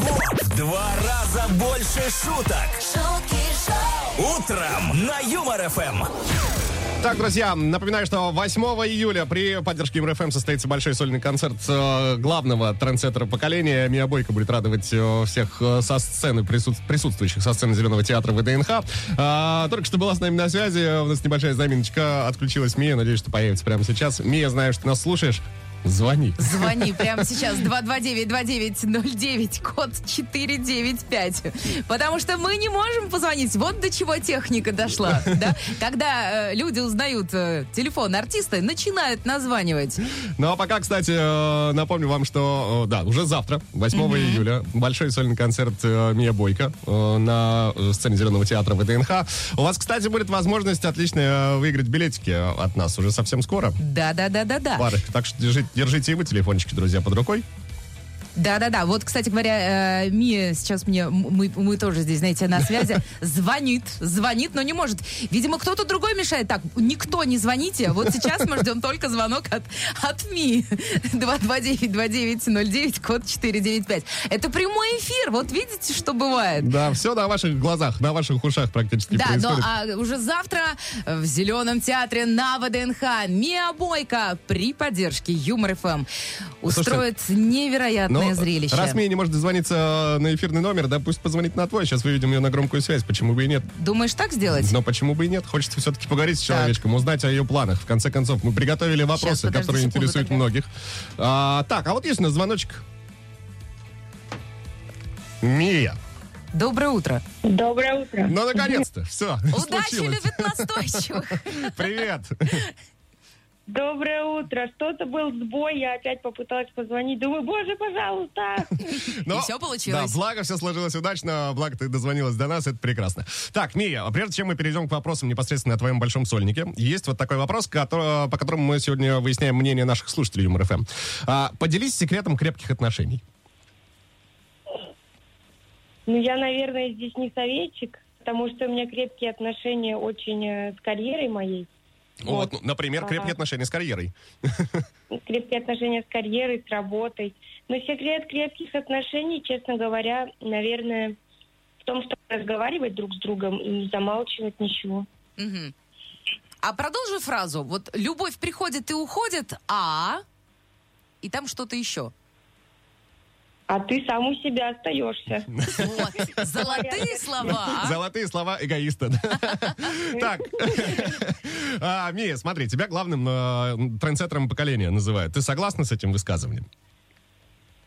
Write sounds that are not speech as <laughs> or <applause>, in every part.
Ого! Два раза больше шуток. Утром на Юмор ФМ. Так, друзья, напоминаю, что 8 июля при поддержке МРФМ состоится большой сольный концерт э, главного трендсеттера поколения. Мия Бойко будет радовать э, всех э, со сцены, присут- присутствующих со сцены Зеленого театра ВДНХ. А, только что была с нами на связи, у нас небольшая заминочка, отключилась Мия, надеюсь, что появится прямо сейчас. Мия, знаю, что ты нас слушаешь. Звони. Звони <laughs> прямо сейчас 229-2909, код 495. Потому что мы не можем позвонить. Вот до чего техника дошла. <laughs> Да? Когда э, люди узнают э, телефон артиста, начинают названивать. Ну а пока, кстати, э, напомню вам, что, э, да, уже завтра, 8 июля, большой сольный концерт э, Мия Бойко э, на э, сцене Зеленого театра ВДНХ. У вас, кстати, будет возможность отлично э, выиграть билетики от нас уже совсем скоро. Да-да-да-да-да. Так что держите, держите и вы телефончики, друзья, под рукой. Да-да-да. Вот, кстати говоря, э, Мия сейчас мне, мы, мы тоже здесь, знаете, на связи, <laughs> звонит, звонит, но не может. Видимо, кто-то другой мешает. Так, никто не звоните. Вот сейчас мы ждем только звонок от, от Ми. 229-2909, код 495. Это прямой эфир. Вот видите, что бывает? Да, все на ваших глазах, на ваших ушах практически Да, но происходит. а, уже завтра в Зеленом театре на ВДНХ Мия Бойко при поддержке Юмор ФМ устроит невероятное Ну, зрелище. Раз Мия не может дозвониться на эфирный номер, да, пусть позвонит на твой. Сейчас выведем ее на громкую связь. Почему бы и нет? Думаешь так сделать? Но почему бы и нет? Хочется все-таки поговорить с человечком, узнать о ее планах. В конце концов, мы приготовили вопросы, подожди которые секунду интересуют тогда. многих. А, так, а вот есть у нас звоночек. Мия. Доброе утро. Доброе утро. Ну, наконец-то. Все, Удачи любит настойчивых. <laughs> Привет. Доброе утро. Что-то был сбой, я опять попыталась позвонить. Думаю, боже, пожалуйста. <laughs> Ну, всё получилось. Да, благо все сложилось удачно, благо ты дозвонилась до нас, это прекрасно. Так, Мия, прежде чем мы перейдем к вопросам непосредственно о твоем большом сольнике, есть вот такой вопрос, который- по которому мы сегодня выясняем мнение наших слушателей Юмор ФМ. А, поделись секретом крепких отношений. Ну, я, наверное, здесь не советчик, потому что у меня крепкие отношения очень э, с карьерой моей. Вот, ну, например, крепкие Ага. отношения с карьерой. Крепкие отношения с карьерой, с работой. Но секрет крепких отношений, честно говоря, наверное, в том, чтобы разговаривать друг с другом и не замалчивать ничего. Мгм. А продолжи фразу. Вот любовь приходит и уходит, а... И там что-то еще. А ты сам у себя остаешься. Вот. Золотые слова. Золотые слова эгоиста. Так, А, Мия, смотри, тебя главным э, трендсеттером поколения называют. Ты согласна с этим высказыванием?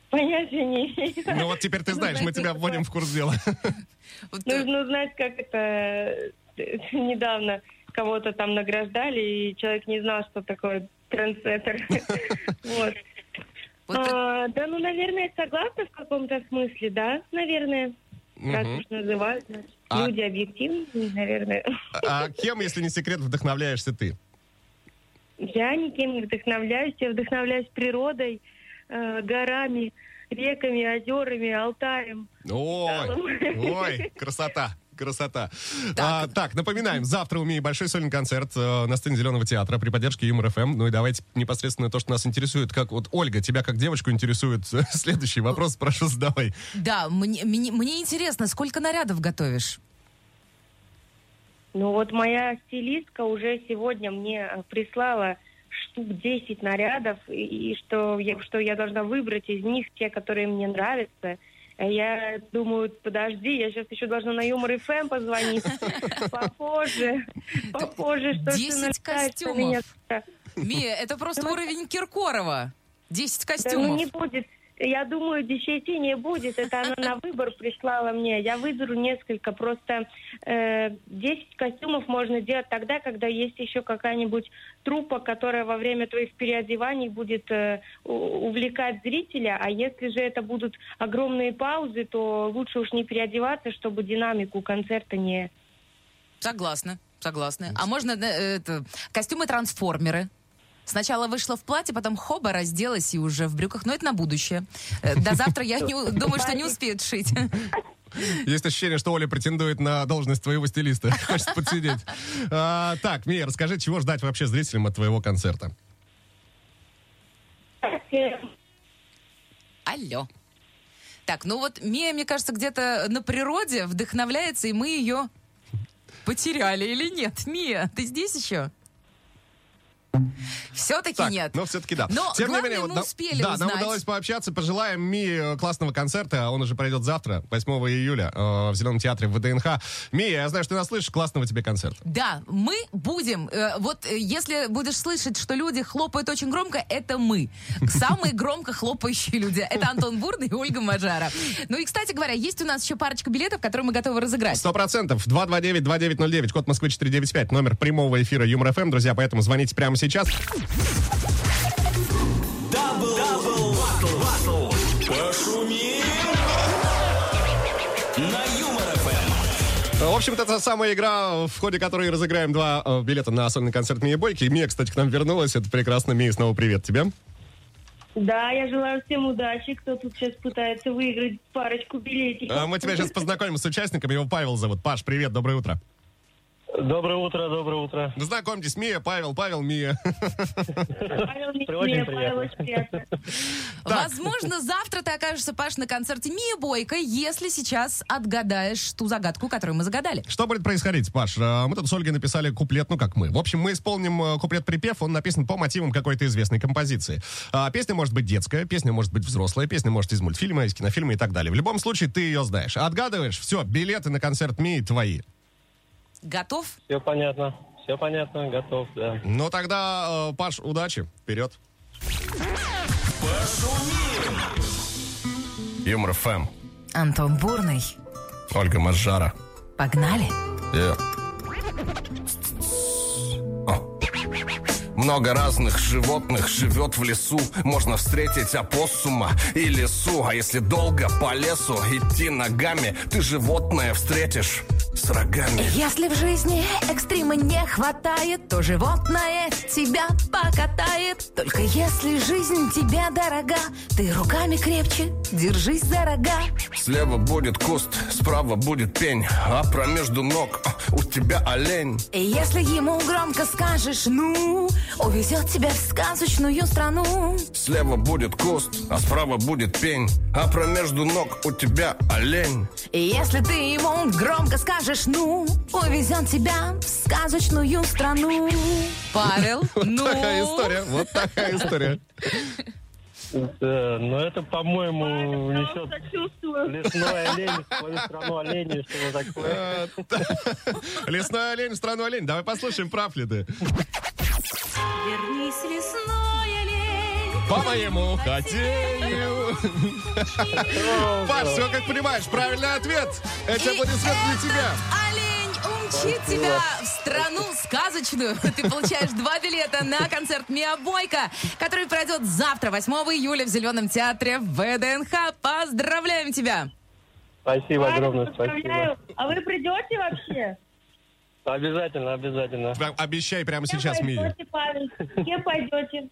Понятия не имею. Ну вот теперь ты знаешь, мы тебя вводим в курс дела. Вот, Ну, э, ну, знаете, как это э, недавно кого-то там награждали, и человек не знал, что такое трендсеттер. <laughs> Вот. Вот А, Да, ну, наверное, согласна в каком-то смысле, да, наверное. Раз Мгм. уж называют, А- люди объективны, наверное. А кем, если не секрет, вдохновляешься ты? Я никем не вдохновляюсь, я вдохновляюсь природой, э, горами, реками, озерами, Алтаем. Ой, ой, красота. Красота. А, так, напоминаем, завтра у Мии большой сольный концерт э, на сцене Зеленого театра при поддержке Юмор ФМ. Ну и давайте непосредственно то, что нас интересует. Как вот Ольга, тебя как девочку интересует <laughs> следующий вопрос, прошу задавай. Да, мне, мне, мне интересно, сколько нарядов готовишь? Ну вот моя стилистка уже сегодня мне э, прислала штук 10 нарядов, и, и что, я, что я должна выбрать из них те, которые мне нравятся. А Я думаю, подожди, я сейчас еще должна на Юмор ФМ позвонить. <laughs> Попозже, попозже, что ж ты 10 налетаешь на костюмов. меня? Мия, это просто уровень Киркорова. 10 Да ну костюмов. не будет. Я думаю, десяти не будет. Это она на выбор прислала мне. Я выберу несколько. Просто э, 10 костюмов можно делать тогда, когда есть еще какая-нибудь трупа, которая во время твоих переодеваний будет э, увлекать зрителя. А если же это будут огромные паузы, то лучше уж не переодеваться, чтобы динамику концерта не... Согласна, согласна. А можно э, это, костюмы-трансформеры? Сначала вышла в платье, потом хоба разделась и уже в брюках. Но это на будущее. Э, До завтра я не думаю, что не успеют шить. Есть ощущение, что Оля претендует на должность твоего стилиста. <laughs> Хочет подсидеть. А, так, Мия, расскажи, чего ждать вообще зрителям от твоего концерта? Алло. Так, ну вот Мия, мне кажется, где-то на природе вдохновляется, и мы ее потеряли или нет? Мия, ты здесь еще? Все-таки Так, нет. но все-таки да. Но Тем не главное, менее, мы да- успели да, нам узнать. удалось пообщаться. Пожелаем Ми классного концерта. Он уже пройдет завтра, 8 июля, э, в Зеленом театре в ВДНХ. Мия, я знаю, что ты нас слышишь. Классного тебе концерта. Да, мы будем. э, вот э, если будешь слышать, что люди хлопают очень громко, это мы. Самые <laughs> громко хлопающие люди. Это Антон Бурный и Ольга Мажара. Ну и, кстати говоря, есть у нас еще парочка билетов, которые мы готовы разыграть. Сто процентов. 229-2909, код Москвы 495, номер прямого эфира Юмор ФМ. Друзья, поэтому звоните прямо сейчас. Double, double, battle, battle. Пошумим на Юмор ФМ. В общем-то, это самая игра, в ходе которой разыграем два э, билета на сольный концерт Мии Бойки. Мия, кстати, к нам вернулась. Это прекрасно. Мия, снова привет тебе. Да, я желаю всем удачи, кто тут сейчас пытается выиграть парочку билетиков. Э, Мы тебя сейчас познакомим с участником. Его Павел зовут. Паш, привет, доброе утро. Доброе утро, доброе утро. Ну, Знакомьтесь, Мия, Павел, Павел, Мия. Павел приятно. Павел, приятно. Возможно, завтра ты окажешься, Паш, на концерте Мия Бойко, если сейчас отгадаешь ту загадку, которую мы загадали. Что будет происходить, Паш? Э, Мы тут с Ольгой написали куплет, ну как мы. В общем, мы исполним э, куплет-припев, он написан по мотивам какой-то известной композиции. А, Песня может быть детская, песня может быть взрослая, песня может из мультфильма, из кинофильма и так далее. В любом случае, ты ее знаешь. Отгадываешь, все, билеты на концерт Мии твои. Готов? Все понятно. Все понятно, готов, да. Ну тогда, э, Паш, удачи, вперед. Юмор ФМ. Антон Бурный. Ольга Мажара. Погнали. Много разных животных живет в лесу Можно встретить опоссума и лесу А если долго по лесу идти ногами Ты животное встретишь с рогами Если в жизни экстрима не хватает, то животное тебя покатает. Только если жизнь тебе дорога, ты руками крепче держись за рога. Слева будет куст, справа будет пень А промежду ног у тебя олень И если ему громко скажешь «ну», увезет тебя в сказочную страну. Слева будет куст, а справа будет пень А промежду ног у тебя олень И если ты ему громко скажешь «ну», увезет тебя в сказочную страну. Павел, <laughs> ну... Такая история, вот такая история. Да, но это, по-моему, несет лесной <laughs> олень в свою страну оленей, что-то такое. Э, <laughs> Лесной олень в страну олень. Давай послушаем, прав ли ты. Вернись, лесной. По моему хотению. Паш, все как понимаешь, правильный ответ. Это будет свет для тебя. Олень умчит тебя в страну сказочную. Ты получаешь два билета на концерт Миа Бойко, который пройдет завтра, 8 июля в Зеленом театре в ВДНХ. Поздравляем тебя! Спасибо огромное, Поздравляю. спасибо. А вы придете вообще? Обязательно, обязательно. Прям Обещай прямо сейчас, Мия. пойдете, Павел? С кем пойдете?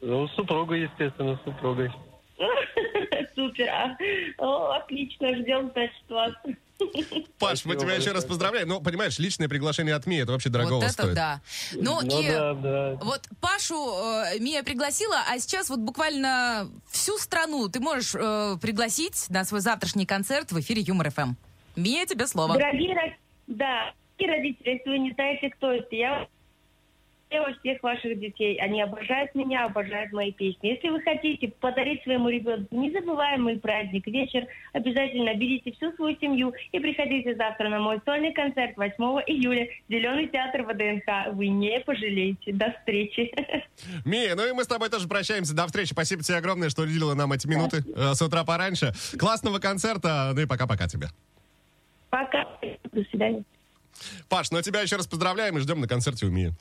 Ну, с супругой, естественно, с супругой. <laughs> Супер. а. О, отлично. Ждем, значит, вас. <laughs> Паш, мы Спасибо тебя еще большое. раз поздравляем. Ну, понимаешь, личное приглашение от Мии, это вообще дорогого вот это стоит. да. Ну, Ну и да, да. вот Пашу э, Мия пригласила, а сейчас вот буквально всю страну ты можешь э, пригласить на свой завтрашний концерт в эфире Юмор ФМ. Мия, тебе слово. Дорогие, ро- да, дорогие родители, если вы не знаете, кто это, я во всех ваших детей. Они обожают меня, обожают мои песни. Если вы хотите подарить своему ребенку незабываемый праздник, вечер, обязательно берите всю свою семью и приходите завтра на мой сольный концерт 8 июля. Зеленый театр ВДНХ. Вы не пожалеете. До встречи. Мия, ну и мы с тобой тоже прощаемся. До встречи. Спасибо тебе огромное, что уделила нам эти минуты э, с утра пораньше. Классного концерта. Ну и пока-пока тебе. Пока. До свидания. Паш, ну а тебя еще раз поздравляем и ждем на концерте у Мии.